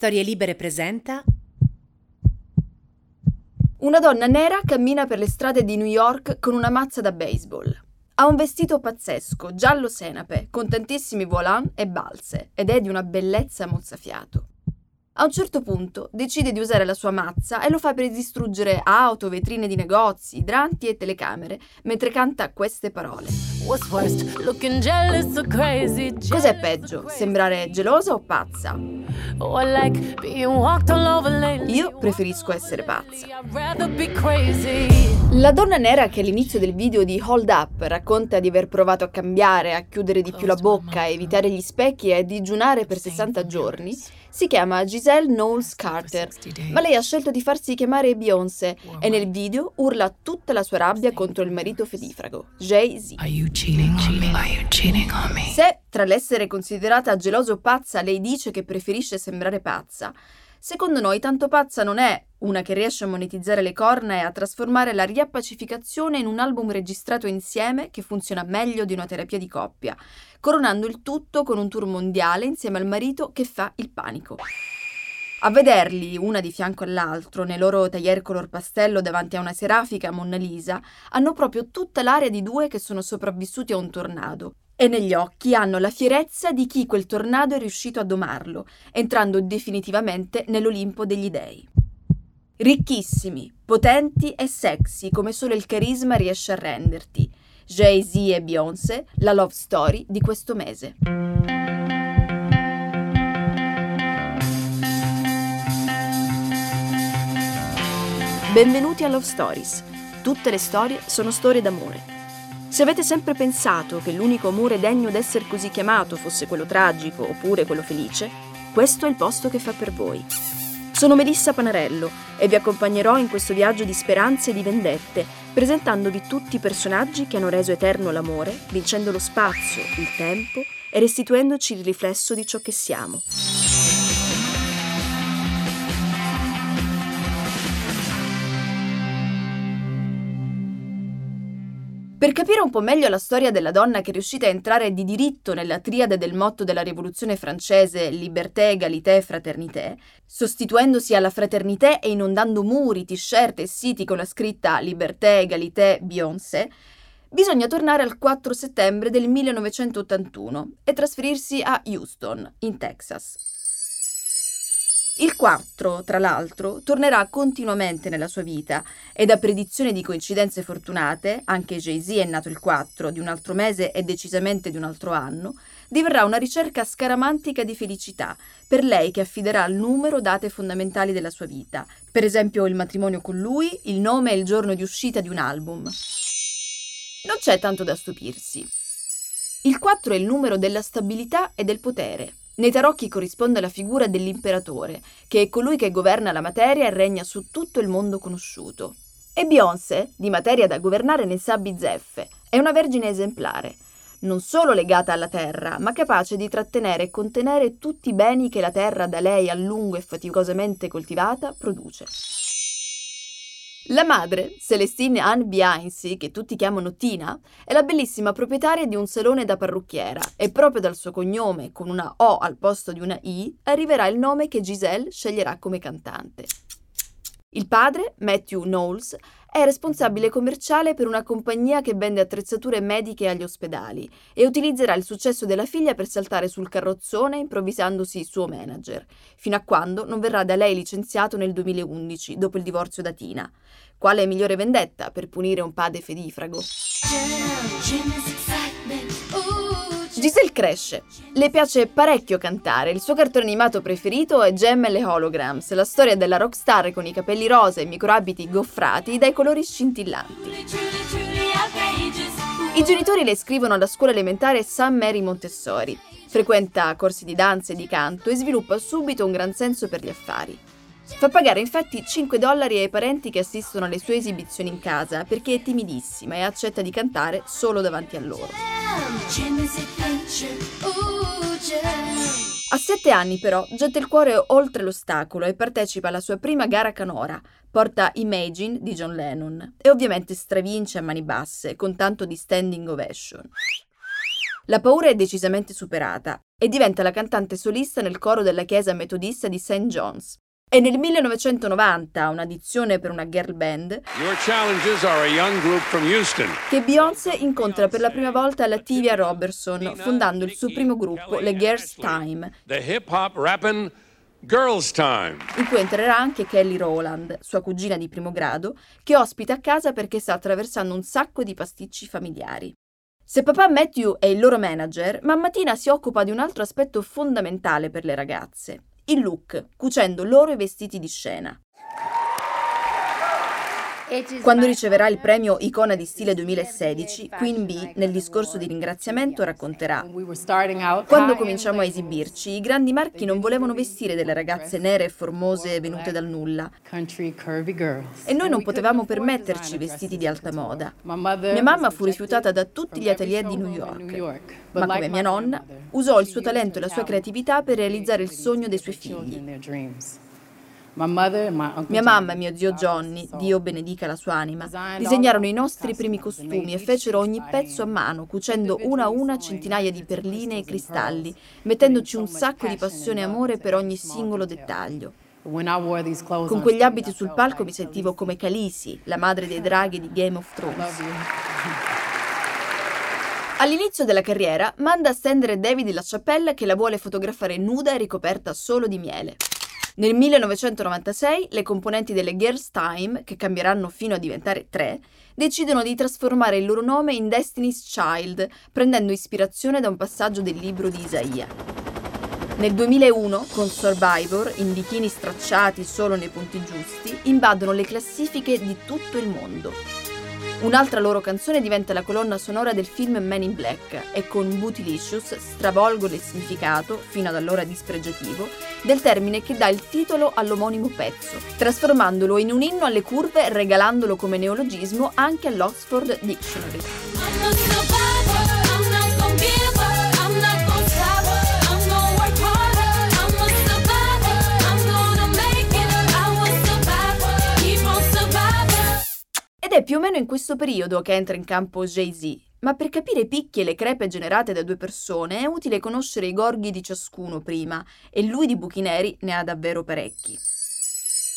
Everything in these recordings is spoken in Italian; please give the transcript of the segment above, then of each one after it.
Storie Libere presenta Una donna nera cammina per le strade di New York con una mazza da baseball. Ha un vestito pazzesco, giallo senape, con tantissimi volant e balze, ed è di una bellezza mozzafiato. A un certo punto decide di usare la sua mazza e lo fa per distruggere auto, vetrine di negozi, idranti e telecamere, mentre canta queste parole. Cos'è peggio? Sembrare gelosa o pazza? Io preferisco essere pazza. La donna nera che all'inizio del video di Hold Up racconta di aver provato a cambiare, a chiudere di più la bocca, a evitare gli specchi e a digiunare per 60 giorni, si chiama Giselle Knowles Carter, ma lei ha scelto di farsi chiamare Beyoncé e nel video urla tutta la sua rabbia contro il marito fedifrago, Jay-Z. Se tra l'essere considerata geloso pazza lei dice che preferisce sembrare pazza, Secondo noi, tanto pazza non è una che riesce a monetizzare le corna e a trasformare la riappacificazione in un album registrato insieme che funziona meglio di una terapia di coppia, coronando il tutto con un tour mondiale insieme al marito che fa il panico. A vederli, una di fianco all'altro, nei loro taglier color pastello davanti a una serafica Monna Lisa, hanno proprio tutta l'aria di due che sono sopravvissuti a un tornado, e negli occhi hanno la fierezza di chi quel tornado è riuscito a domarlo, entrando definitivamente nell'Olimpo degli dei. Ricchissimi, potenti e sexy come solo il carisma riesce a renderti. Jay-Z e Beyoncé, la love story di questo mese. Benvenuti a Love Stories. Tutte le storie sono storie d'amore se avete sempre pensato che l'unico amore degno d'essere così chiamato fosse quello tragico oppure quello felice, questo è il posto che fa per voi. Sono Melissa Panarello e vi accompagnerò in questo viaggio di speranze e di vendette, presentandovi tutti i personaggi che hanno reso eterno l'amore, vincendo lo spazio, il tempo e restituendoci il riflesso di ciò che siamo. Per capire un po' meglio la storia della donna che è riuscita a entrare di diritto nella triade del motto della rivoluzione francese liberté, égalité, fraternité, sostituendosi alla fraternité e inondando muri, t-shirt e siti con la scritta liberté, égalité, Beyoncé, bisogna tornare al 4 settembre del 1981 e trasferirsi a Houston, in Texas. Il 4, tra l'altro, tornerà continuamente nella sua vita e da predizione di coincidenze fortunate, anche Jay-Z è nato il 4 di un altro mese e decisamente di un altro anno, diverrà una ricerca scaramantica di felicità, per lei che affiderà al numero date fondamentali della sua vita, per esempio il matrimonio con lui, il nome e il giorno di uscita di un album. Non c'è tanto da stupirsi. Il 4 è il numero della stabilità e del potere, nei tarocchi corrisponde alla figura dell'imperatore, che è colui che governa la materia e regna su tutto il mondo conosciuto. E Beyoncé, di materia da governare ne sa bizzeffe, è una vergine esemplare, non solo legata alla terra, ma capace di trattenere e contenere tutti i beni che la terra da lei a lungo e faticosamente coltivata produce. La madre, Celestine Anne Biansi, che tutti chiamano Tina, è la bellissima proprietaria di un salone da parrucchiera e proprio dal suo cognome, con una O al posto di una I, arriverà il nome che Giselle sceglierà come cantante. Il padre, Matthew Knowles, è responsabile commerciale per una compagnia che vende attrezzature mediche agli ospedali e utilizzerà il successo della figlia per saltare sul carrozzone improvvisandosi suo manager, fino a quando non verrà da lei licenziato nel 2011, dopo il divorzio da Tina. Quale migliore vendetta per punire un padre fedifrago? Giselle cresce. Le piace parecchio cantare. Il suo cartone animato preferito è Gem e le Holograms, la storia della rockstar con i capelli rosa e i microabiti goffrati dai colori scintillanti. I genitori le iscrivono alla scuola elementare St. Mary Montessori. Frequenta corsi di danza e di canto e sviluppa subito un gran senso per gli affari. Fa pagare infatti 5 dollari ai parenti che assistono alle sue esibizioni in casa perché è timidissima e accetta di cantare solo davanti a loro. A sette anni però getta il cuore oltre l'ostacolo e partecipa alla sua prima gara canora. Porta Imagine di John Lennon e ovviamente stravince a mani basse con tanto di standing ovation. La paura è decisamente superata e diventa la cantante solista nel coro della chiesa metodista di St. John's. È nel 1990, un'addizione per una girl band, che Beyoncé incontra per la prima volta la Tivia Robertson, fondando il suo primo gruppo, le Girls Time. Girls Time. In cui entrerà anche Kelly Rowland, sua cugina di primo grado, che ospita a casa perché sta attraversando un sacco di pasticci familiari. Se papà Matthew è il loro manager, mamma Tina si occupa di un altro aspetto fondamentale per le ragazze, il look, cucendo loro i vestiti di scena. Quando riceverà il premio Icona di Stile 2016, Queen Bee, nel discorso di ringraziamento, racconterà Quando cominciamo a esibirci, i grandi marchi non volevano vestire delle ragazze nere e formose venute dal nulla. E noi non potevamo permetterci vestiti di alta moda. Mia mamma fu rifiutata da tutti gli atelier di New York, ma come mia nonna, usò il suo talento e la sua creatività per realizzare il sogno dei suoi figli. Mia mamma e mio zio Johnny, Dio benedica la sua anima, disegnarono i nostri primi costumi e fecero ogni pezzo a mano, cucendo una a una centinaia di perline e cristalli, mettendoci un sacco di passione e amore per ogni singolo dettaglio. Con quegli abiti sul palco mi sentivo come Khaleesi, la madre dei draghi di Game of Thrones. All'inizio della carriera manda a stendere David la ciappella che la vuole fotografare nuda e ricoperta solo di miele. Nel 1996 le componenti delle Girls Time, che cambieranno fino a diventare tre, decidono di trasformare il loro nome in Destiny's Child, prendendo ispirazione da un passaggio del libro di Isaia. Nel 2001, con Survivor, in bikini stracciati solo nei punti giusti, invadono le classifiche di tutto il mondo. Un'altra loro canzone diventa la colonna sonora del film Men in Black e con Bootylicious stravolgono il significato, fino ad allora dispregiativo, del termine che dà il titolo all'omonimo pezzo, trasformandolo in un inno alle curve regalandolo come neologismo anche all'Oxford Dictionary. Più o meno in questo periodo che entra in campo Jay-Z, ma per capire i picchi e le crepe generate da due persone è utile conoscere i gorghi di ciascuno prima, e lui di buchi neri ne ha davvero parecchi.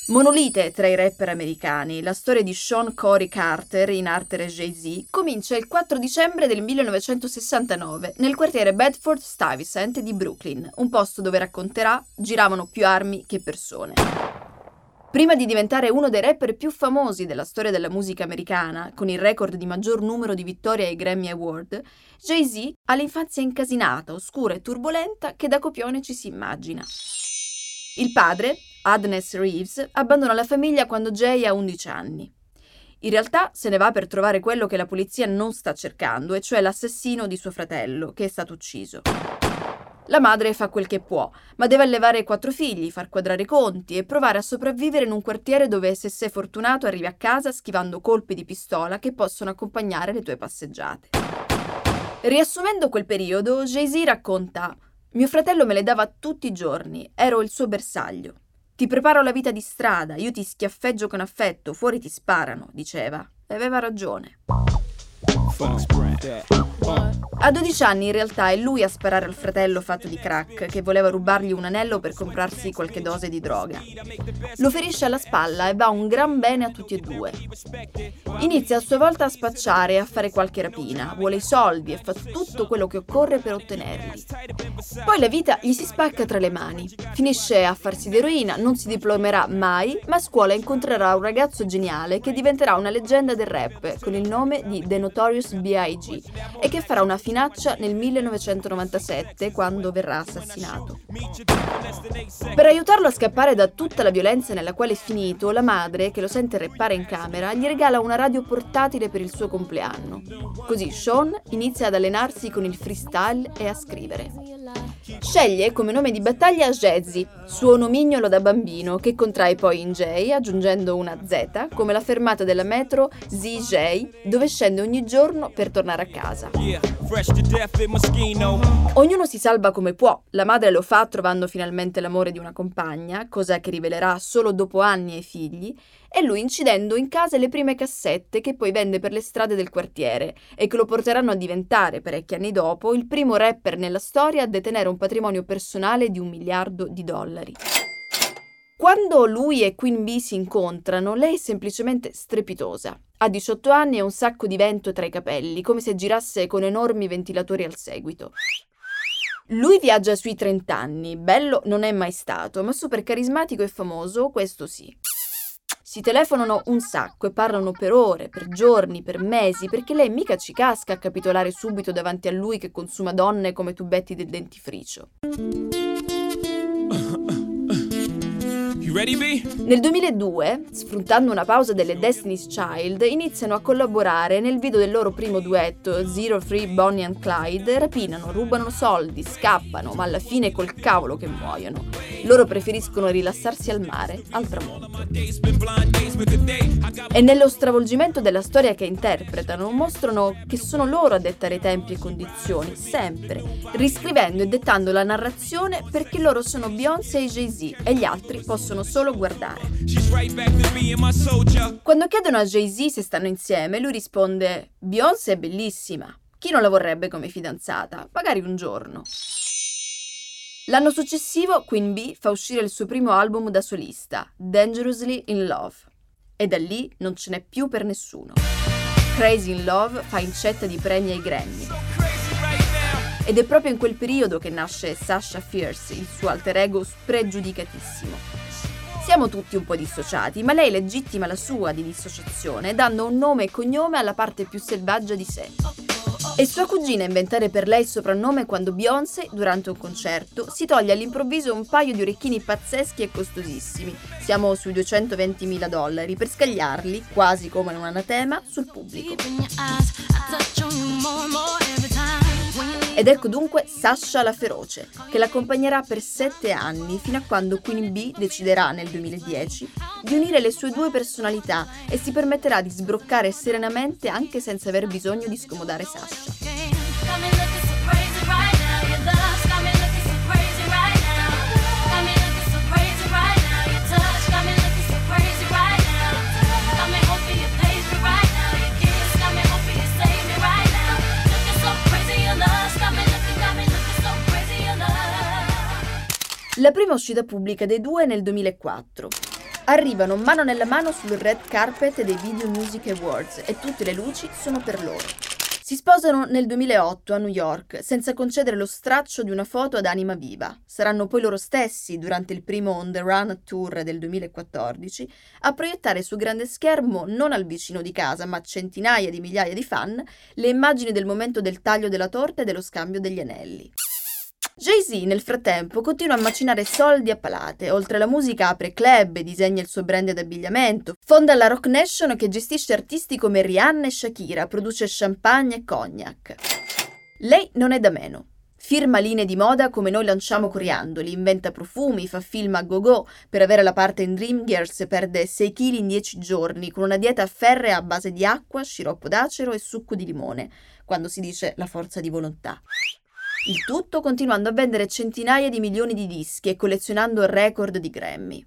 Monolite tra i rapper americani, la storia di Sean Corey Carter, in arte e Jay-Z, comincia il 4 dicembre del 1969 nel quartiere Bedford-Stuyvesant di Brooklyn, un posto dove racconterà giravano più armi che persone. Prima di diventare uno dei rapper più famosi della storia della musica americana, con il record di maggior numero di vittorie ai Grammy Award, Jay-Z ha l'infanzia incasinata, oscura e turbolenta che da copione ci si immagina. Il padre, Adnes Reeves, abbandona la famiglia quando Jay ha 11 anni. In realtà se ne va per trovare quello che la polizia non sta cercando, e cioè l'assassino di suo fratello, che è stato ucciso. La madre fa quel che può, ma deve allevare quattro figli, far quadrare i conti e provare a sopravvivere in un quartiere dove se sei fortunato arrivi a casa schivando colpi di pistola che possono accompagnare le tue passeggiate. Riassumendo quel periodo, Jay-Z racconta mio fratello me le dava tutti i giorni, ero il suo bersaglio. Ti preparo la vita di strada, io ti schiaffeggio con affetto, fuori ti sparano, diceva. E aveva ragione. A 12 anni in realtà è lui a sparare al fratello fatto di crack che voleva rubargli un anello per comprarsi qualche dose di droga. Lo ferisce alla spalla e va un gran bene a tutti e due. Inizia a sua volta a spacciare e a fare qualche rapina, vuole i soldi e fa tutto quello che occorre per ottenerli. Poi la vita gli si spacca tra le mani. Finisce a farsi d'eroina, non si diplomerà mai, ma a scuola incontrerà un ragazzo geniale che diventerà una leggenda del rap con il nome di The Notorious B.I.G. e che farà una finaccia nel 1997 quando verrà assassinato. Per aiutarlo a scappare da tutta la violenza nella quale è finito, la madre, che lo sente reppare in camera, gli regala una radio portatile per il suo compleanno. Così Sean inizia ad allenarsi con il freestyle e a scrivere. Sceglie come nome di battaglia Jazzy, suo nomignolo da bambino, che contrae poi in J, aggiungendo una Z, come la fermata della metro ZJ, dove scende ogni giorno per tornare a casa. Ognuno si salva come può. La madre lo fa trovando finalmente l'amore di una compagna, cosa che rivelerà solo dopo anni ai figli, e lui incidendo in casa le prime cassette che poi vende per le strade del quartiere e che lo porteranno a diventare, parecchi anni dopo, il primo rapper nella storia a detenere un patrimonio personale di un miliardo di dollari. Quando lui e Queen Bee si incontrano, lei è semplicemente strepitosa. Ha 18 anni e un sacco di vento tra i capelli, come se girasse con enormi ventilatori al seguito. Lui viaggia sui 30 anni, bello non è mai stato, ma super carismatico e famoso, questo sì. Si telefonano un sacco e parlano per ore, per giorni, per mesi, perché lei mica ci casca a capitolare subito davanti a lui che consuma donne come tubetti del dentifricio. Nel 2002, sfruttando una pausa delle Destiny's Child, iniziano a collaborare nel video del loro primo duetto, Zero Free Bonnie and Clyde, rapinano, rubano soldi, scappano, ma alla fine col cavolo che muoiono. Loro preferiscono rilassarsi al mare, al tramonto. E nello stravolgimento della storia che interpretano, mostrano che sono loro a dettare tempi e condizioni, sempre, riscrivendo e dettando la narrazione perché loro sono Beyoncé e Jay-Z e gli altri possono possono solo guardare. Quando chiedono a Jay-Z se stanno insieme, lui risponde: Beyoncé è bellissima. Chi non la vorrebbe come fidanzata? Magari un giorno. L'anno successivo Queen Bee fa uscire il suo primo album da solista, Dangerously in Love. E da lì non ce n'è più per nessuno. Crazy in Love fa incetta di premi ai Grammy. Ed è proprio in quel periodo che nasce Sasha Fierce, il suo alter ego spregiudicatissimo. Siamo tutti un po' dissociati, ma lei legittima la sua di dissociazione dando un nome e cognome alla parte più selvaggia di sé. È sua cugina inventare per lei il soprannome quando Beyoncé, durante un concerto, si toglie all'improvviso un paio di orecchini pazzeschi e costosissimi, siamo sui 220.000 dollari, per scagliarli, quasi come un anatema, sul pubblico. Ed ecco dunque Sasha la feroce, che l'accompagnerà per sette anni fino a quando Queen Bee deciderà nel 2010 di unire le sue due personalità e si permetterà di sbroccare serenamente anche senza aver bisogno di scomodare Sasha. La prima uscita pubblica dei due è nel 2004. Arrivano mano nella mano sul red carpet dei Video Music Awards e tutte le luci sono per loro. Si sposano nel 2008 a New York, senza concedere lo straccio di una foto ad anima viva. Saranno poi loro stessi, durante il primo On the Run Tour del 2014, a proiettare su grande schermo, non al vicino di casa, ma a centinaia di migliaia di fan, le immagini del momento del taglio della torta e dello scambio degli anelli. Jay-Z nel frattempo continua a macinare soldi a palate, oltre alla musica apre club disegna il suo brand d'abbigliamento, fonda la Rock Nation che gestisce artisti come Rihanna e Shakira, produce champagne e cognac. Lei non è da meno. Firma linee di moda come noi lanciamo coriandoli, inventa profumi, fa film a go-go, per avere la parte in Dream Girls perde 6 kg in 10 giorni, con una dieta ferrea a base di acqua, sciroppo d'acero e succo di limone, quando si dice la forza di volontà. Il tutto continuando a vendere centinaia di milioni di dischi e collezionando record di Grammy.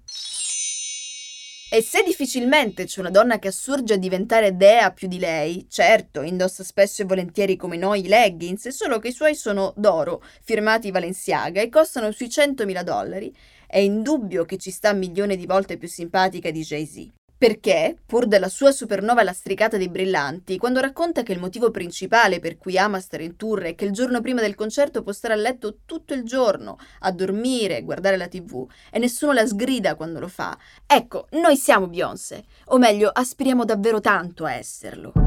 E se difficilmente c'è una donna che assurge a diventare dea più di lei, certo, indossa spesso e volentieri come noi i leggings, solo che i suoi sono d'oro, firmati Valenciaga e costano sui 100.000 dollari, è indubbio che ci sta milioni di volte più simpatica di Jay-Z. Perché, pur della sua supernova lastricata di brillanti, quando racconta che il motivo principale per cui ama stare in tour è che il giorno prima del concerto può stare a letto tutto il giorno, a dormire, guardare la tv, e nessuno la sgrida quando lo fa. Ecco, noi siamo Beyoncé, o meglio, aspiriamo davvero tanto a esserlo.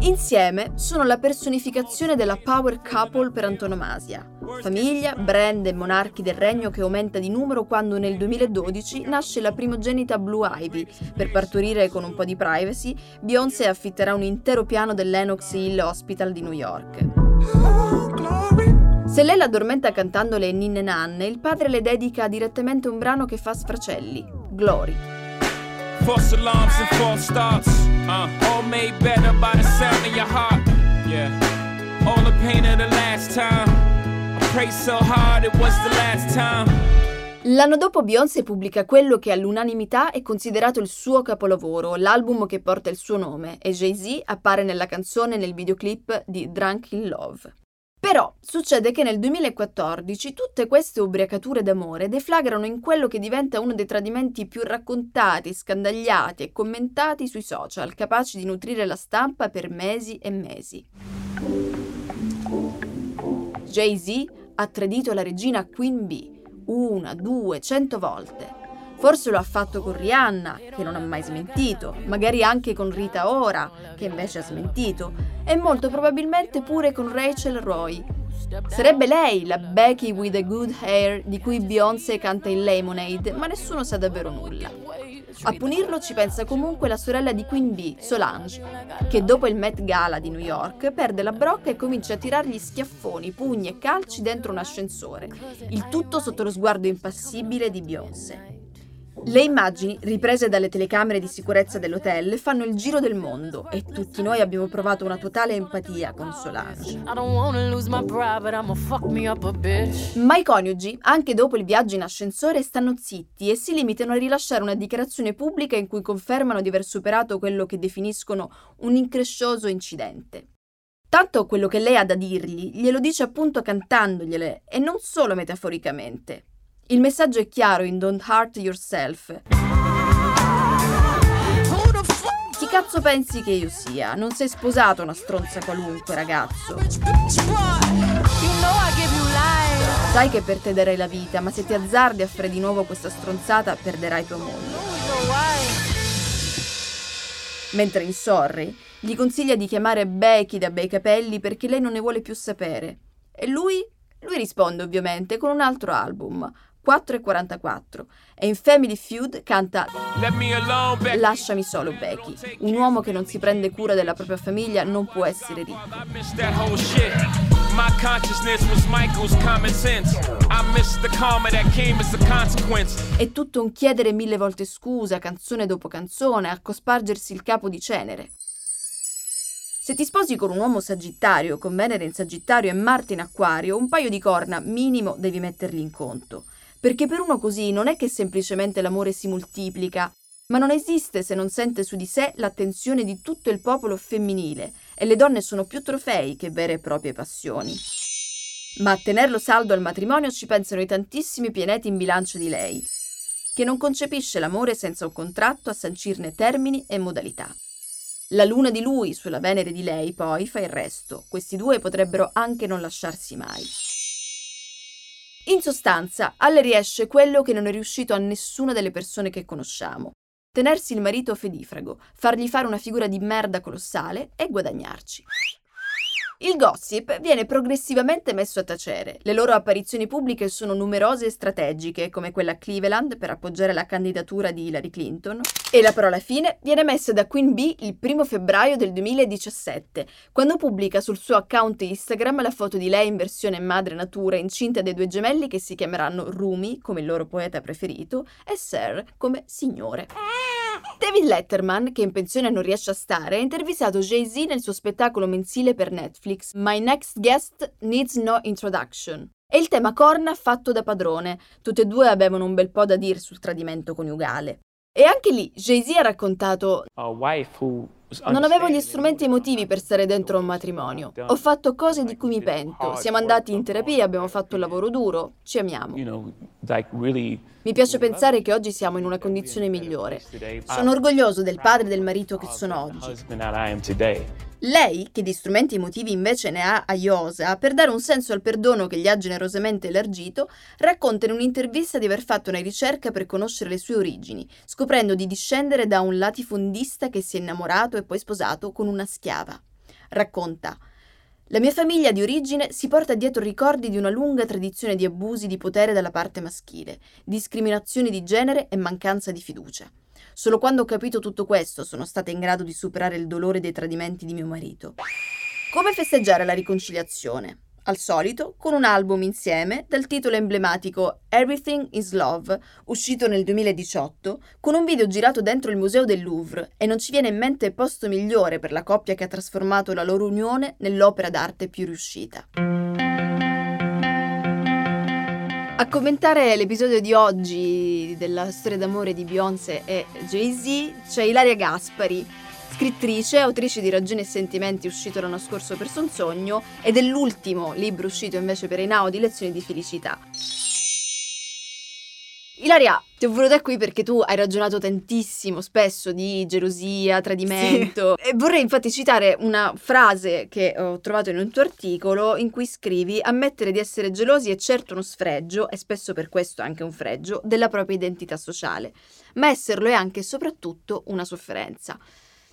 Insieme sono la personificazione della power couple per antonomasia. Famiglia, brand e monarchi del regno che aumenta di numero quando nel 2012 nasce la primogenita Blue Ivy. Per partorire con un po' di privacy, Beyoncé affitterà un intero piano dell'Enox Hill Hospital di New York. Se lei l'addormenta cantando le ninne nanne, il padre le dedica direttamente un brano che fa sfracelli, Glory. False alarms and false starts, uh, all made better by the sound of your heart. Yeah, all the pain of the last time. I prayed so hard it was the last time. L'anno dopo Beyoncé pubblica quello che all'unanimità è considerato il suo capolavoro, l'album che porta il suo nome, e Jay-Z appare nella canzone nel videoclip di Drunk in Love. Però succede che nel 2014 tutte queste ubriacature d'amore deflagrano in quello che diventa uno dei tradimenti più raccontati, scandagliati e commentati sui social, capaci di nutrire la stampa per mesi e mesi. Jay-Z ha tradito la regina Queen Bee una, due, cento volte. Forse lo ha fatto con Rihanna, che non ha mai smentito, magari anche con Rita Ora, che invece ha smentito, e molto probabilmente pure con Rachel Roy. Sarebbe lei la Becky with the good hair di cui Beyoncé canta in Lemonade, ma nessuno sa davvero nulla. A punirlo ci pensa comunque la sorella di Queen Bee, Solange, che dopo il Met Gala di New York perde la brocca e comincia a tirargli schiaffoni, pugni e calci dentro un ascensore, il tutto sotto lo sguardo impassibile di Beyoncé. Le immagini, riprese dalle telecamere di sicurezza dell'hotel, fanno il giro del mondo e tutti noi abbiamo provato una totale empatia con Solange. Ma i coniugi, anche dopo il viaggio in ascensore, stanno zitti e si limitano a rilasciare una dichiarazione pubblica in cui confermano di aver superato quello che definiscono un increscioso incidente. Tanto quello che lei ha da dirgli glielo dice appunto cantandogliele e non solo metaforicamente. Il messaggio è chiaro in Don't Hurt Yourself. Chi cazzo pensi che io sia? Non sei sposato una stronza qualunque, ragazzo. Sai che per te darei la vita, ma se ti azzardi a fare di nuovo questa stronzata, perderai tuo mondo. Mentre in Sorry gli consiglia di chiamare Becky da bei capelli perché lei non ne vuole più sapere. E lui? Lui risponde ovviamente con un altro album, 4 e 44 e in Family Feud canta Lasciami solo Becky. Un uomo che non si prende cura della propria famiglia non può essere ricco. My consciousness was Michael's common sense. I missed the karma that came as a consequence. È tutto un chiedere mille volte scusa, canzone dopo canzone, a cospargersi il capo di cenere. Se ti sposi con un uomo sagittario, con Venere in sagittario e Marte in acquario, un paio di corna minimo devi metterli in conto perché per uno così non è che semplicemente l'amore si moltiplica, ma non esiste se non sente su di sé l'attenzione di tutto il popolo femminile e le donne sono più trofei che vere e proprie passioni. Ma a tenerlo saldo al matrimonio ci pensano i tantissimi pianeti in bilancio di lei, che non concepisce l'amore senza un contratto a sancirne termini e modalità. La luna di lui sulla Venere di lei poi fa il resto, questi due potrebbero anche non lasciarsi mai. In sostanza, alle riesce quello che non è riuscito a nessuna delle persone che conosciamo. Tenersi il marito fedifrago, fargli fare una figura di merda colossale e guadagnarci. Il gossip viene progressivamente messo a tacere. Le loro apparizioni pubbliche sono numerose e strategiche, come quella a Cleveland per appoggiare la candidatura di Hillary Clinton. E la parola fine viene messa da Queen Bee il primo febbraio del 2017, quando pubblica sul suo account Instagram la foto di lei in versione madre natura incinta dei due gemelli che si chiameranno Rumi, come il loro poeta preferito, e Sir, come signore. David Letterman, che in pensione non riesce a stare, ha intervistato Jay-Z nel suo spettacolo mensile per Netflix My Next Guest Needs No Introduction. E il tema corna fatto da padrone. Tutte e due avevano un bel po' da dire sul tradimento coniugale. E anche lì Jay-Z ha raccontato non avevo gli strumenti emotivi per stare dentro un matrimonio. Ho fatto cose di cui mi pento. Siamo andati in terapia, abbiamo fatto un lavoro duro, ci amiamo. Mi piace pensare che oggi siamo in una condizione migliore. Sono orgoglioso del padre e del marito che sono oggi. Lei, che di strumenti emotivi invece ne ha a iosa, per dare un senso al perdono che gli ha generosamente elargito, racconta in un'intervista di aver fatto una ricerca per conoscere le sue origini, scoprendo di discendere da un latifondista che si è innamorato e poi sposato con una schiava. Racconta la mia famiglia di origine si porta dietro ricordi di una lunga tradizione di abusi di potere dalla parte maschile, discriminazioni di genere e mancanza di fiducia. Solo quando ho capito tutto questo sono stata in grado di superare il dolore dei tradimenti di mio marito. Come festeggiare la riconciliazione? Al solito, con un album insieme dal titolo emblematico Everything is Love, uscito nel 2018, con un video girato dentro il Museo del Louvre e non ci viene in mente posto migliore per la coppia che ha trasformato la loro unione nell'opera d'arte più riuscita. A commentare l'episodio di oggi della storia d'amore di Beyoncé e Jay-Z c'è Ilaria Gaspari, scrittrice, autrice di Ragioni e Sentimenti uscito l'anno scorso per Son Sogno e dell'ultimo libro uscito invece per Einaudi Lezioni di felicità. Ilaria, ti ho voluta qui perché tu hai ragionato tantissimo, spesso, di gelosia, tradimento. Sì. E vorrei infatti citare una frase che ho trovato in un tuo articolo in cui scrivi: Ammettere di essere gelosi è certo uno sfregio, e spesso per questo anche un fregio, della propria identità sociale, ma esserlo è anche e soprattutto una sofferenza.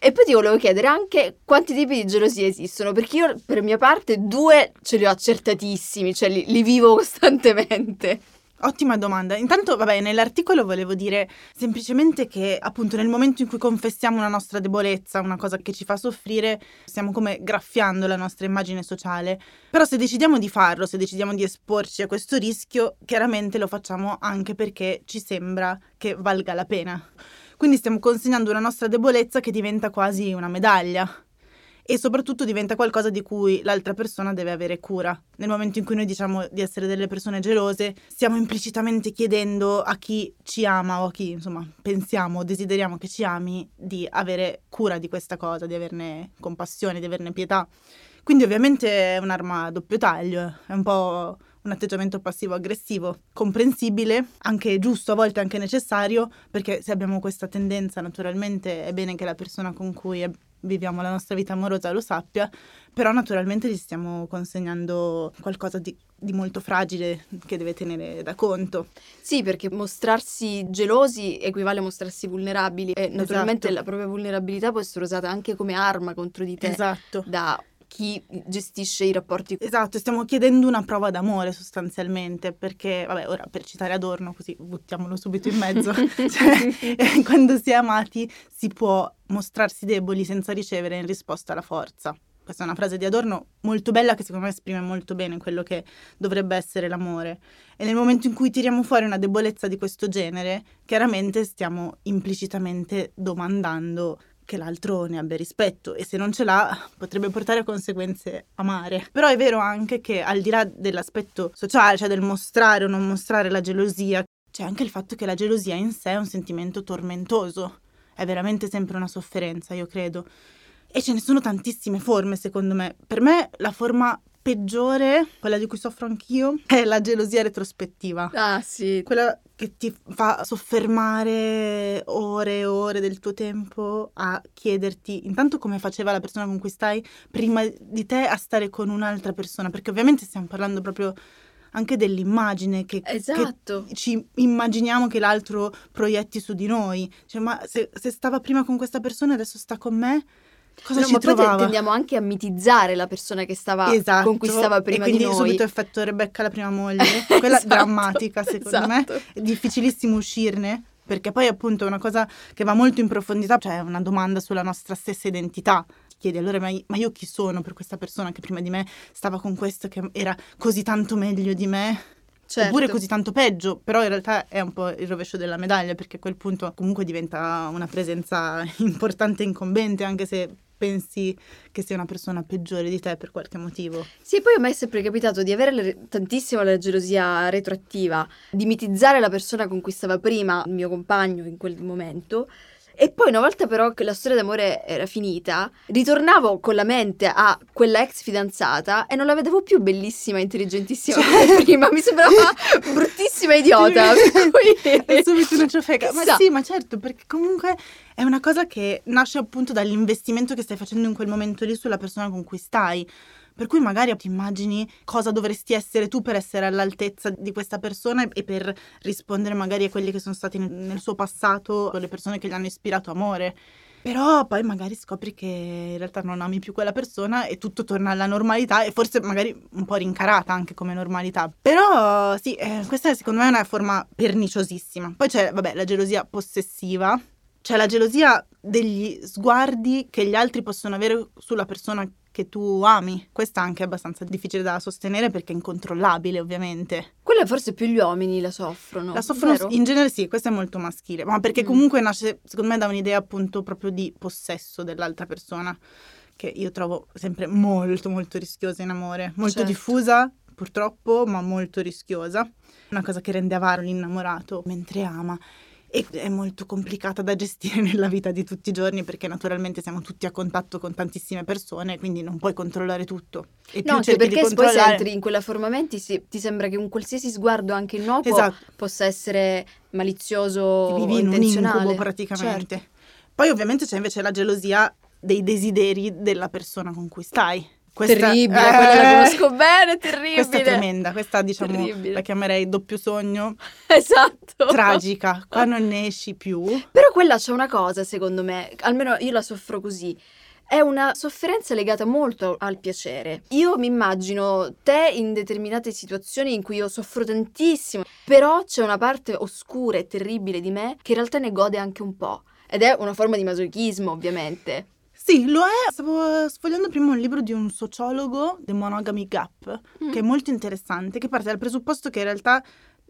E poi ti volevo chiedere anche quanti tipi di gelosia esistono, perché io per mia parte due ce li ho accertatissimi, cioè li, li vivo costantemente. Ottima domanda. Intanto, vabbè, nell'articolo volevo dire semplicemente che appunto nel momento in cui confessiamo una nostra debolezza, una cosa che ci fa soffrire, stiamo come graffiando la nostra immagine sociale. Però se decidiamo di farlo, se decidiamo di esporci a questo rischio, chiaramente lo facciamo anche perché ci sembra che valga la pena. Quindi stiamo consegnando una nostra debolezza che diventa quasi una medaglia e soprattutto diventa qualcosa di cui l'altra persona deve avere cura. Nel momento in cui noi diciamo di essere delle persone gelose, stiamo implicitamente chiedendo a chi ci ama o a chi, insomma, pensiamo o desideriamo che ci ami di avere cura di questa cosa, di averne compassione, di averne pietà. Quindi ovviamente è un'arma a doppio taglio, è un po' un atteggiamento passivo-aggressivo, comprensibile, anche giusto, a volte anche necessario, perché se abbiamo questa tendenza naturalmente è bene che la persona con cui viviamo la nostra vita amorosa lo sappia, però naturalmente gli stiamo consegnando qualcosa di, di, molto fragile che deve tenere da conto. Sì, perché mostrarsi gelosi equivale a mostrarsi vulnerabili e naturalmente esatto. la propria vulnerabilità può essere usata anche come arma contro di te. Esatto. Da chi gestisce i rapporti. Esatto, stiamo chiedendo una prova d'amore sostanzialmente, perché, vabbè, ora per citare Adorno, così buttiamolo subito in mezzo, cioè, quando si è amati si può mostrarsi deboli senza ricevere in risposta la forza. Questa è una frase di Adorno molto bella che secondo me esprime molto bene quello che dovrebbe essere l'amore. E nel momento in cui tiriamo fuori una debolezza di questo genere, chiaramente stiamo implicitamente domandando che l'altro ne abbia rispetto e se non ce l'ha potrebbe portare a conseguenze amare. Però è vero anche che al di là dell'aspetto sociale, cioè del mostrare o non mostrare la gelosia, c'è anche il fatto che la gelosia in sé è un sentimento tormentoso, è veramente sempre una sofferenza, io credo. E ce ne sono tantissime forme, secondo me. Per me la forma peggiore, quella di cui soffro anch'io, è la gelosia retrospettiva. Ah, sì. Quella che ti fa soffermare ore e ore del tuo tempo a chiederti intanto come faceva la persona con cui stai prima di te a stare con un'altra persona, perché ovviamente stiamo parlando proprio anche dell'immagine che, esatto. che ci immaginiamo che l'altro proietti su di noi. Cioè, ma se, se stava prima con questa persona e adesso sta con me, Cosa no, ci ma trovava? poi tendiamo anche a mitizzare la persona che stava esatto. con cui stava prima e quindi subito effetto Rebecca la prima moglie, quella esatto. drammatica secondo esatto. me, è difficilissimo uscirne perché poi appunto è una cosa che va molto in profondità, cioè è una domanda sulla nostra stessa identità. Ti chiedi allora ma io chi sono per questa persona che prima di me stava con questo che era così tanto meglio di me? Certo. Oppure così tanto peggio, però in realtà è un po' il rovescio della medaglia perché a quel punto comunque diventa una presenza importante e incombente anche se pensi che sia una persona peggiore di te per qualche motivo. Sì, poi a me è sempre capitato di avere le, tantissimo la gelosia retroattiva, di mitizzare la persona con cui stava prima il mio compagno in quel momento e poi una volta però che la storia d'amore era finita, ritornavo con la mente a quella ex fidanzata e non la vedevo più bellissima, intelligentissima cioè... come prima, mi sembrava bruttissima idiota. cui... È subito una ciofeca. Ma sì, ma certo, perché comunque è una cosa che nasce appunto dall'investimento che stai facendo in quel momento lì sulla persona con cui stai. Per cui magari ti immagini cosa dovresti essere tu per essere all'altezza di questa persona e per rispondere magari a quelli che sono stati nel suo passato, le persone che gli hanno ispirato amore. Però poi magari scopri che in realtà non ami più quella persona e tutto torna alla normalità e forse magari un po' rincarata anche come normalità. Però sì, eh, questa secondo me è una forma perniciosissima. Poi c'è, vabbè, la gelosia possessiva, c'è la gelosia degli sguardi che gli altri possono avere sulla persona che tu ami. Questa anche è abbastanza difficile da sostenere perché è incontrollabile, ovviamente. Quella forse più gli uomini la soffrono. La soffrono vero? in genere sì, questa è molto maschile, ma perché Mm. comunque nasce secondo me da un'idea appunto proprio di possesso dell'altra persona, che io trovo sempre molto molto rischiosa in amore, molto Certo. diffusa purtroppo, ma molto rischiosa. Una cosa che rende avaro l'innamorato mentre ama. E è molto complicata da gestire nella vita di tutti i giorni perché naturalmente siamo tutti a contatto con tantissime persone, quindi non puoi controllare tutto. E No, anche perché se poi se controllare... entri in quella forma menti si- ti sembra che un qualsiasi sguardo, anche innocuo, Esatto. possa essere malizioso vivi o in un intenzionale. incubo praticamente. Certo. Poi ovviamente c'è invece la gelosia dei desideri della persona con cui stai. Questa- Terribile, eh, quella la conosco bene, terribile. Questa è tremenda, questa diciamo Terribile. la chiamerei doppio sogno, Esatto. tragica, qua non ne esci più. Però quella c'è una cosa, secondo me, almeno io la soffro così. È una sofferenza legata molto al piacere. Io mi immagino te in determinate situazioni in cui io soffro tantissimo, però c'è una parte oscura e terribile di me che in realtà ne gode anche un po'. Ed è una forma di masochismo, ovviamente. Sì, lo è. Stavo sfogliando prima un libro di un sociologo, The Monogamy Gap, che è molto interessante, che parte dal presupposto che in realtà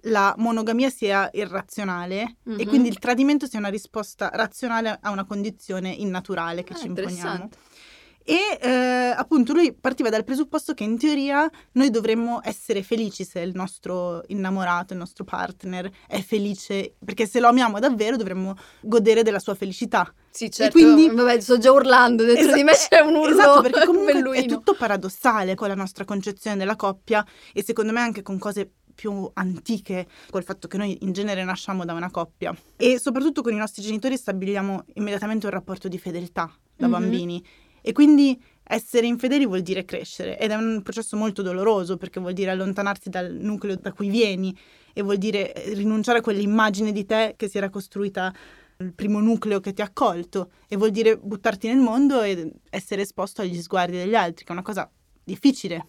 la monogamia sia irrazionale e Mhm. quindi il tradimento sia una risposta razionale a una condizione innaturale che Ah, ci imponiamo. E eh, appunto lui partiva dal presupposto che in teoria noi dovremmo essere felici se il nostro innamorato, il nostro partner è felice, perché se lo amiamo davvero dovremmo godere della sua felicità. Sì, certo. quindi- Vabbè, sto già urlando, dentro Esa- di me c'è un urlo Esatto, perché comunque belluino. è tutto paradossale con la nostra concezione della coppia e secondo me anche con cose più antiche, col fatto che noi in genere nasciamo da una coppia. E soprattutto con i nostri genitori stabiliamo immediatamente un rapporto di fedeltà da Mhm. bambini. E quindi essere infedeli vuol dire crescere ed è un processo molto doloroso perché vuol dire allontanarsi dal nucleo da cui vieni e vuol dire eh, rinunciare a quell'immagine di te che si era costruita il primo nucleo che ti ha accolto e vuol dire buttarti nel mondo e essere esposto agli sguardi degli altri, che è una cosa difficile.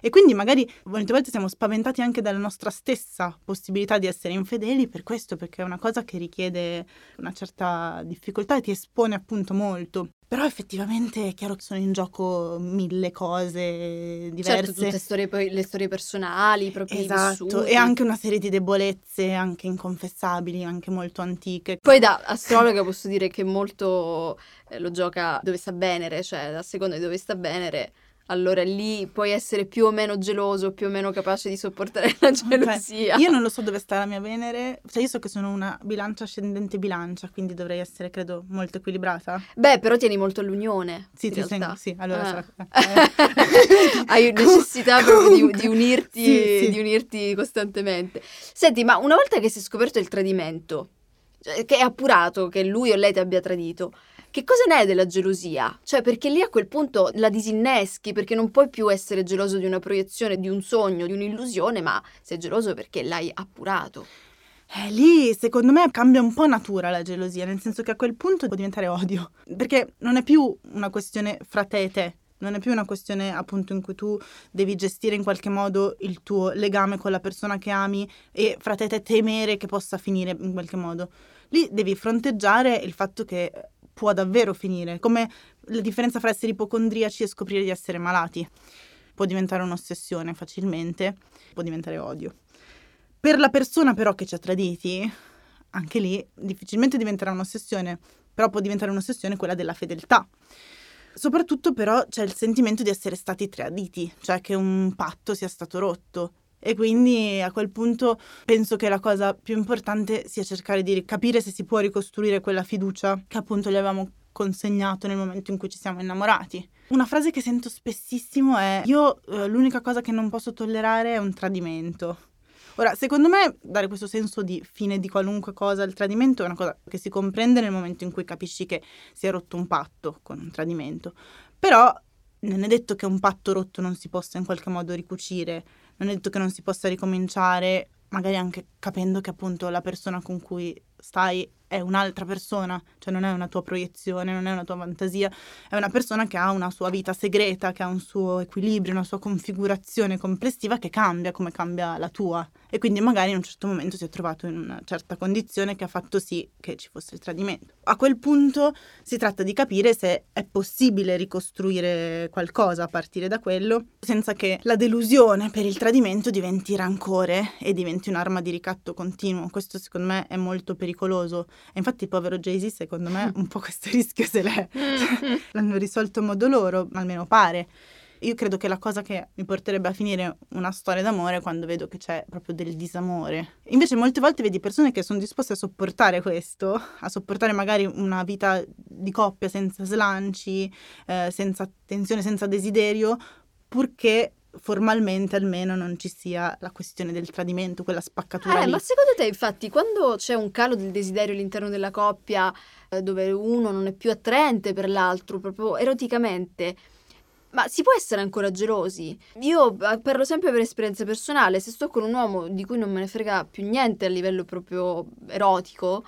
E quindi magari molte volte siamo spaventati anche dalla nostra stessa possibilità di essere infedeli per questo, perché è una cosa che richiede una certa difficoltà e ti espone appunto molto. Però effettivamente è chiaro che sono in gioco mille cose diverse. Certo, tutte storie, poi, le storie personali, i propri Esatto, vissuti. e anche una serie di debolezze anche inconfessabili, anche molto antiche. Poi da astrologa posso dire che molto eh, lo gioca dove sta Venere, cioè a seconda di dove sta Venere, allora lì puoi essere più o meno geloso, più o meno capace di sopportare la gelosia. Io non lo so dove sta la mia Venere, cioè io so che sono una bilancia ascendente bilancia, quindi dovrei essere, credo, molto equilibrata. Beh, però tieni molto all'unione. Sì, ti sento, sì, allora Ah. sarà... eh. Hai necessità proprio di, di unirti, sì, sì. di unirti costantemente. Senti, ma una volta che si è scoperto il tradimento, cioè, che è appurato che lui o lei ti abbia tradito, che cosa ne è della gelosia? Cioè, perché lì a quel punto la disinneschi, perché non puoi più essere geloso di una proiezione, di un sogno, di un'illusione, ma sei geloso perché l'hai appurato. Eh, lì secondo me cambia un po' natura la gelosia, nel senso che a quel punto può diventare odio, perché non è più una questione fra te e te, non è più una questione appunto in cui tu devi gestire in qualche modo il tuo legame con la persona che ami e fra te e te temere che possa finire in qualche modo. Lì devi fronteggiare il fatto che può davvero finire, come la differenza fra essere ipocondriaci e scoprire di essere malati. Può diventare un'ossessione facilmente, può diventare odio. Per la persona però che ci ha traditi, anche lì difficilmente diventerà un'ossessione, però può diventare un'ossessione quella della fedeltà. Soprattutto però c'è il sentimento di essere stati traditi, cioè che un patto sia stato rotto. E quindi a quel punto penso che la cosa più importante sia cercare di capire se si può ricostruire quella fiducia che appunto gli avevamo consegnato nel momento in cui ci siamo innamorati. Una frase che sento spessissimo è io eh, l'unica cosa che non posso tollerare è un tradimento. Ora, secondo me, dare questo senso di fine di qualunque cosa al tradimento è una cosa che si comprende nel momento in cui capisci che si è rotto un patto con un tradimento. Però non è detto che un patto rotto non si possa in qualche modo ricucire, non è detto che non si possa ricominciare, magari anche capendo che appunto la persona con cui stai è un'altra persona, cioè non è una tua proiezione, non è una tua fantasia, è una persona che ha una sua vita segreta, che ha un suo equilibrio, una sua configurazione complessiva che cambia come cambia la tua. E quindi magari in un certo momento si è trovato in una certa condizione che ha fatto sì che ci fosse il tradimento. A quel punto si tratta di capire se è possibile ricostruire qualcosa a partire da quello, senza che la delusione per il tradimento diventi rancore e diventi un'arma di ricatto continuo. Questo secondo me è molto pericoloso e infatti il povero Jay-Z, secondo me, un po' questo rischio se l'è. L'hanno risolto in modo loro, almeno pare. Io credo che la cosa che mi porterebbe a finire una storia d'amore è quando vedo che c'è proprio del disamore. Invece molte volte vedi persone che sono disposte a sopportare questo, a sopportare magari una vita di coppia senza slanci, eh, senza tensione, senza desiderio, purché formalmente almeno non ci sia la questione del tradimento, quella spaccatura eh, lì. Ma secondo te, infatti, quando c'è un calo del desiderio all'interno della coppia, eh, dove uno non è più attraente per l'altro, proprio eroticamente, ma si può essere ancora gelosi? Io eh, parlo sempre per esperienza personale, se sto con un uomo di cui non me ne frega più niente a livello proprio erotico,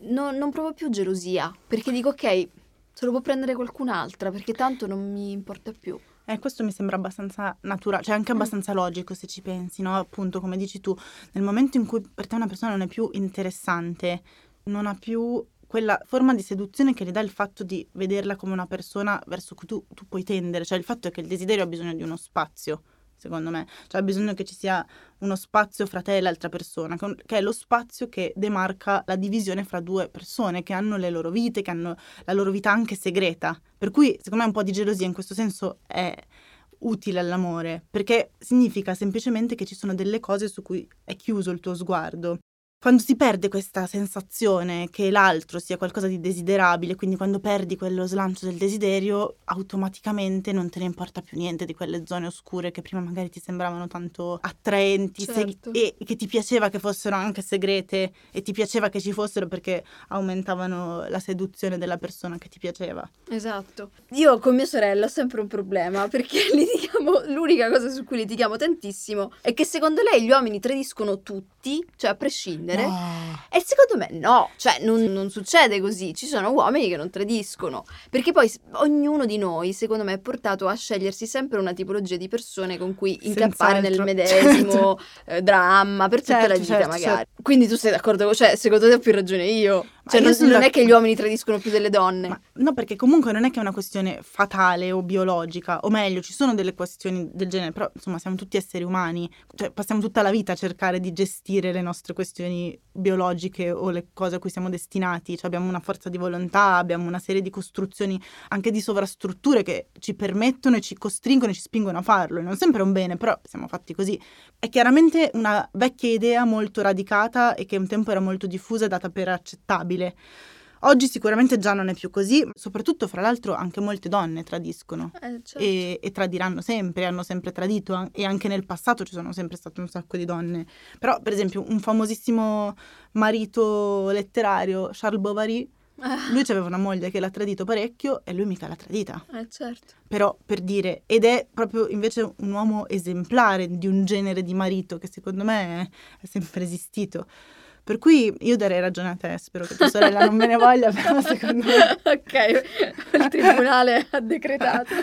no, non provo più gelosia, perché dico ok, se lo può prendere qualcun'altra, perché tanto non mi importa più. Eh, questo mi sembra abbastanza naturale, cioè anche abbastanza logico se ci pensi, no? Appunto, come dici tu, nel momento in cui per te una persona non è più interessante, non ha più quella forma di seduzione che le dà il fatto di vederla come una persona verso cui tu, tu puoi tendere, cioè il fatto è che il desiderio ha bisogno di uno spazio secondo me. Cioè ha bisogno che ci sia uno spazio fra te e l'altra persona, che è lo spazio che demarca la divisione fra due persone che hanno le loro vite, che hanno la loro vita anche segreta. Per cui, secondo me, un po' di gelosia in questo senso è utile all'amore, perché significa semplicemente che ci sono delle cose su cui è chiuso il tuo sguardo quando si perde questa sensazione che l'altro sia qualcosa di desiderabile, quindi quando perdi quello slancio del desiderio, automaticamente non te ne importa più niente di quelle zone oscure che prima magari ti sembravano tanto attraenti certo. se- e che ti piaceva che fossero anche segrete e ti piaceva che ci fossero perché aumentavano la seduzione della persona che ti piaceva. Esatto. Io con mia sorella ho sempre un problema perché litighiamo, l'unica cosa su cui litighiamo tantissimo è che secondo lei gli uomini tradiscono tutti, cioè a prescindere tradire. No. E secondo me no, cioè non, non, succede così, ci sono uomini che non tradiscono, perché poi ognuno di noi, secondo me, è portato a scegliersi sempre una tipologia di persone con cui incappare nel medesimo certo. eh, dramma per tutta certo, la vita certo, magari. certo. Quindi tu sei d'accordo, cioè secondo te ho più ragione io? Cioè non, non è che gli uomini tradiscono più delle donne. Ma, no, perché comunque non è che è una questione fatale o biologica, o meglio, ci sono delle questioni del genere, però insomma siamo tutti esseri umani, cioè passiamo tutta la vita a cercare di gestire le nostre questioni biologiche o le cose a cui siamo destinati, cioè abbiamo una forza di volontà, abbiamo una serie di costruzioni anche di sovrastrutture che ci permettono e ci costringono e ci spingono a farlo, non sempre è un bene, però siamo fatti così. È chiaramente una vecchia idea molto radicata e che un tempo era molto diffusa e data per accettabile. Oggi sicuramente già non è più così, soprattutto fra l'altro anche molte donne tradiscono eh, certo. e, e, tradiranno sempre, hanno sempre tradito e anche nel passato ci sono sempre state un sacco di donne. Però per esempio un famosissimo marito letterario, Charles Bovary, ah. lui aveva una moglie che l'ha tradito parecchio e lui mica l'ha tradita. Eh, certo. Però per dire, ed è proprio invece un uomo esemplare di un genere di marito che secondo me è, è sempre esistito. Per cui io darei ragione a te, spero che tua sorella non me ne voglia, però secondo me... ok, il tribunale ha decretato.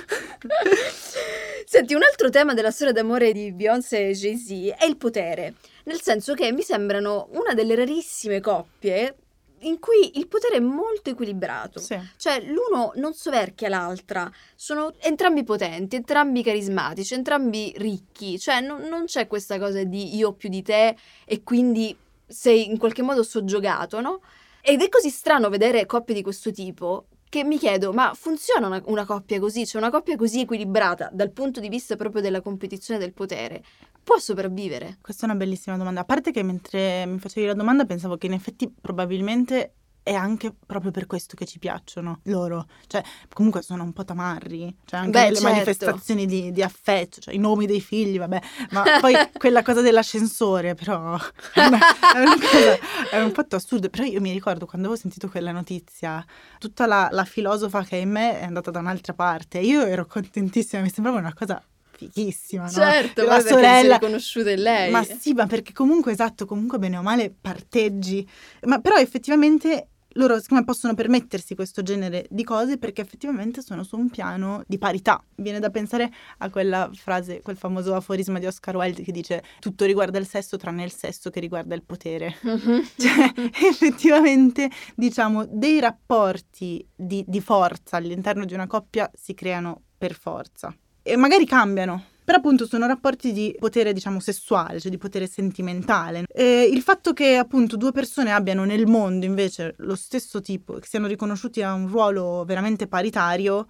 Senti, un altro tema della storia d'amore di Beyoncé e Jay-Z è il potere, nel senso che mi sembrano una delle rarissime coppie in cui il potere è molto equilibrato. Sì. Cioè, l'uno non soverchia l'altra, sono entrambi potenti, entrambi carismatici, entrambi ricchi. Cioè, non, non c'è questa cosa di io più di te e quindi sei in qualche modo soggiogato, no? Ed è così strano vedere coppie di questo tipo che mi chiedo, ma funziona una, una, coppia così? Cioè una coppia così equilibrata dal punto di vista proprio della competizione del potere? Può sopravvivere? Questa è una bellissima domanda. A parte che mentre mi facevi la domanda pensavo che in effetti probabilmente è anche proprio per questo che ci piacciono loro. Cioè, comunque sono un po' tamarri, cioè anche Beh, le certo. manifestazioni di, di, affetto, cioè i nomi dei figli, vabbè, ma poi quella cosa dell'ascensore, però è, una, è, una cosa, è, un fatto assurdo. Però io mi ricordo quando avevo sentito quella notizia, tutta la, la filosofa che è in me è andata da un'altra parte. Io ero contentissima, mi sembrava una cosa fichissima, no? Certo, la poi perché sorella riconosciuta in lei. Ma sì, ma perché comunque esatto, comunque bene o male parteggi. Ma però effettivamente loro siccome possono permettersi questo genere di cose perché effettivamente sono su un piano di parità. Viene da pensare a quella frase, quel famoso aforisma di Oscar Wilde che dice tutto riguarda il sesso tranne il sesso che riguarda il potere. Mhm. Cioè, effettivamente, diciamo, dei rapporti di, di forza all'interno di una coppia si creano per forza. E magari cambiano, però appunto sono rapporti di potere, diciamo, sessuale, cioè di potere sentimentale. E il fatto che appunto due persone abbiano nel mondo invece lo stesso tipo, che siano riconosciuti a un ruolo veramente paritario,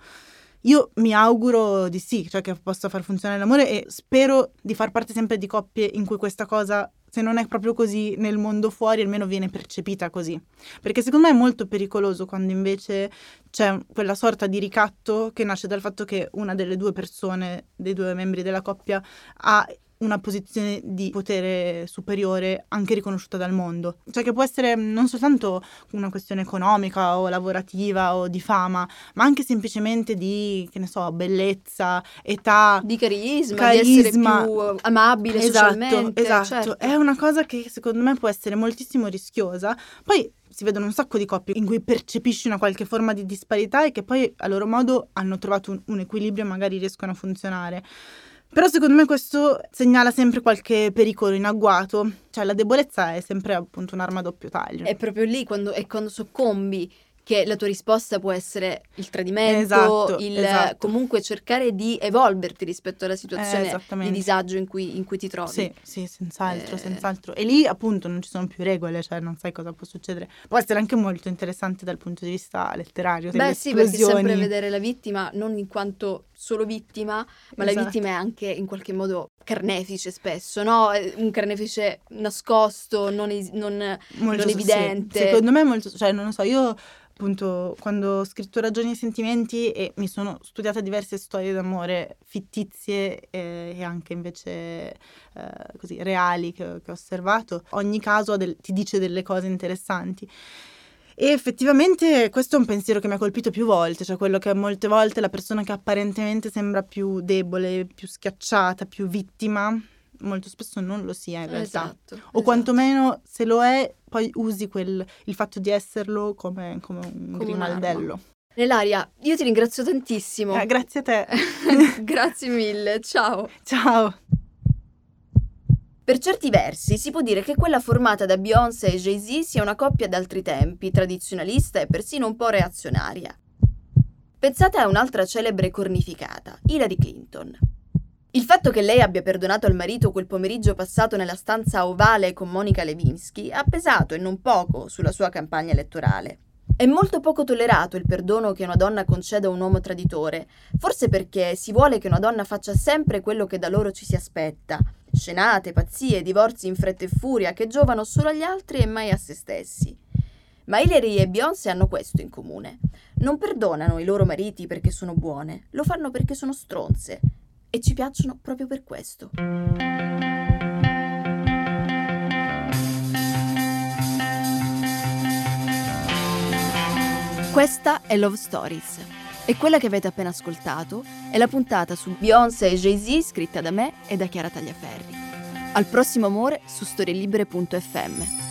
io mi auguro di sì, cioè che possa far funzionare l'amore e spero di far parte sempre di coppie in cui questa cosa, se non è proprio così nel mondo fuori, almeno viene percepita così. Perché secondo me è molto pericoloso quando invece c'è quella sorta di ricatto che nasce dal fatto che una delle due persone, dei due membri della coppia, ha una posizione di potere superiore anche riconosciuta dal mondo. Cioè che può essere non soltanto una questione economica o lavorativa o di fama, ma anche semplicemente di, che ne so, bellezza, età. Di carisma, di essere Carisma. più amabile Esatto, socialmente. esatto. certo. È una cosa che secondo me può essere moltissimo rischiosa. Poi si vedono un sacco di coppie in cui percepisci una qualche forma di disparità e che poi a loro modo hanno trovato un, un equilibrio e magari riescono a funzionare. Però secondo me questo segnala sempre qualche pericolo in agguato, cioè la debolezza è sempre appunto un'arma a doppio taglio. È proprio lì quando, quando soccombi che la tua risposta può essere il tradimento, Esatto, il esatto. comunque cercare di evolverti rispetto alla Eh, situazione di esattamente. disagio in cui, in cui ti trovi. Sì, sì, senz'altro, Eh. senz'altro. E lì appunto non ci sono più regole, cioè non sai cosa può succedere. Può essere anche molto interessante dal punto di vista letterario. Beh sì, perché sempre vedere la vittima non in quanto solo vittima, ma la Esatto. vittima è anche in qualche modo carnefice spesso, no? Un carnefice nascosto, non, es- non- molto non sì. evidente. Secondo me è molto, cioè non lo so, io appunto quando ho scritto Ragioni e sentimenti e mi sono studiata diverse storie d'amore fittizie eh, e anche invece eh, così reali che, che ho osservato, ogni caso del- ti dice delle cose interessanti. E effettivamente questo è un pensiero che mi ha colpito più volte, cioè quello che molte volte la persona che apparentemente sembra più debole, più schiacciata, più vittima, molto spesso non lo sia in realtà. Esatto, O esatto. quantomeno se lo è, poi usi quel, il fatto di esserlo come, come un Come grimaldello. Nelaria, io ti ringrazio tantissimo. Eh, grazie a te. Grazie mille, ciao. Ciao. Per certi versi si può dire che quella formata da Beyoncé e Jay-Z sia una coppia d'altri tempi, tradizionalista e persino un po' reazionaria. Pensate a un'altra celebre cornificata, Hillary Clinton. Il fatto che lei abbia perdonato al marito quel pomeriggio passato nella stanza ovale con Monica Lewinsky ha pesato e non poco sulla sua campagna elettorale. È molto poco tollerato il perdono che una donna conceda a un uomo traditore, forse perché si vuole che una donna faccia sempre quello che da loro ci si aspetta. Scenate, pazzie, divorzi in fretta e furia che giovano solo agli altri e mai a se stessi. Ma Hillary e Beyoncé hanno questo in comune. Non perdonano i loro mariti perché sono buone, lo fanno perché sono stronze. E ci piacciono proprio per questo. Questa è Love Stories. E quella che avete appena ascoltato è la puntata su Beyoncé e Jay-Z scritta da me e da Chiara Tagliaferri. Al prossimo amore su storielibere.fm.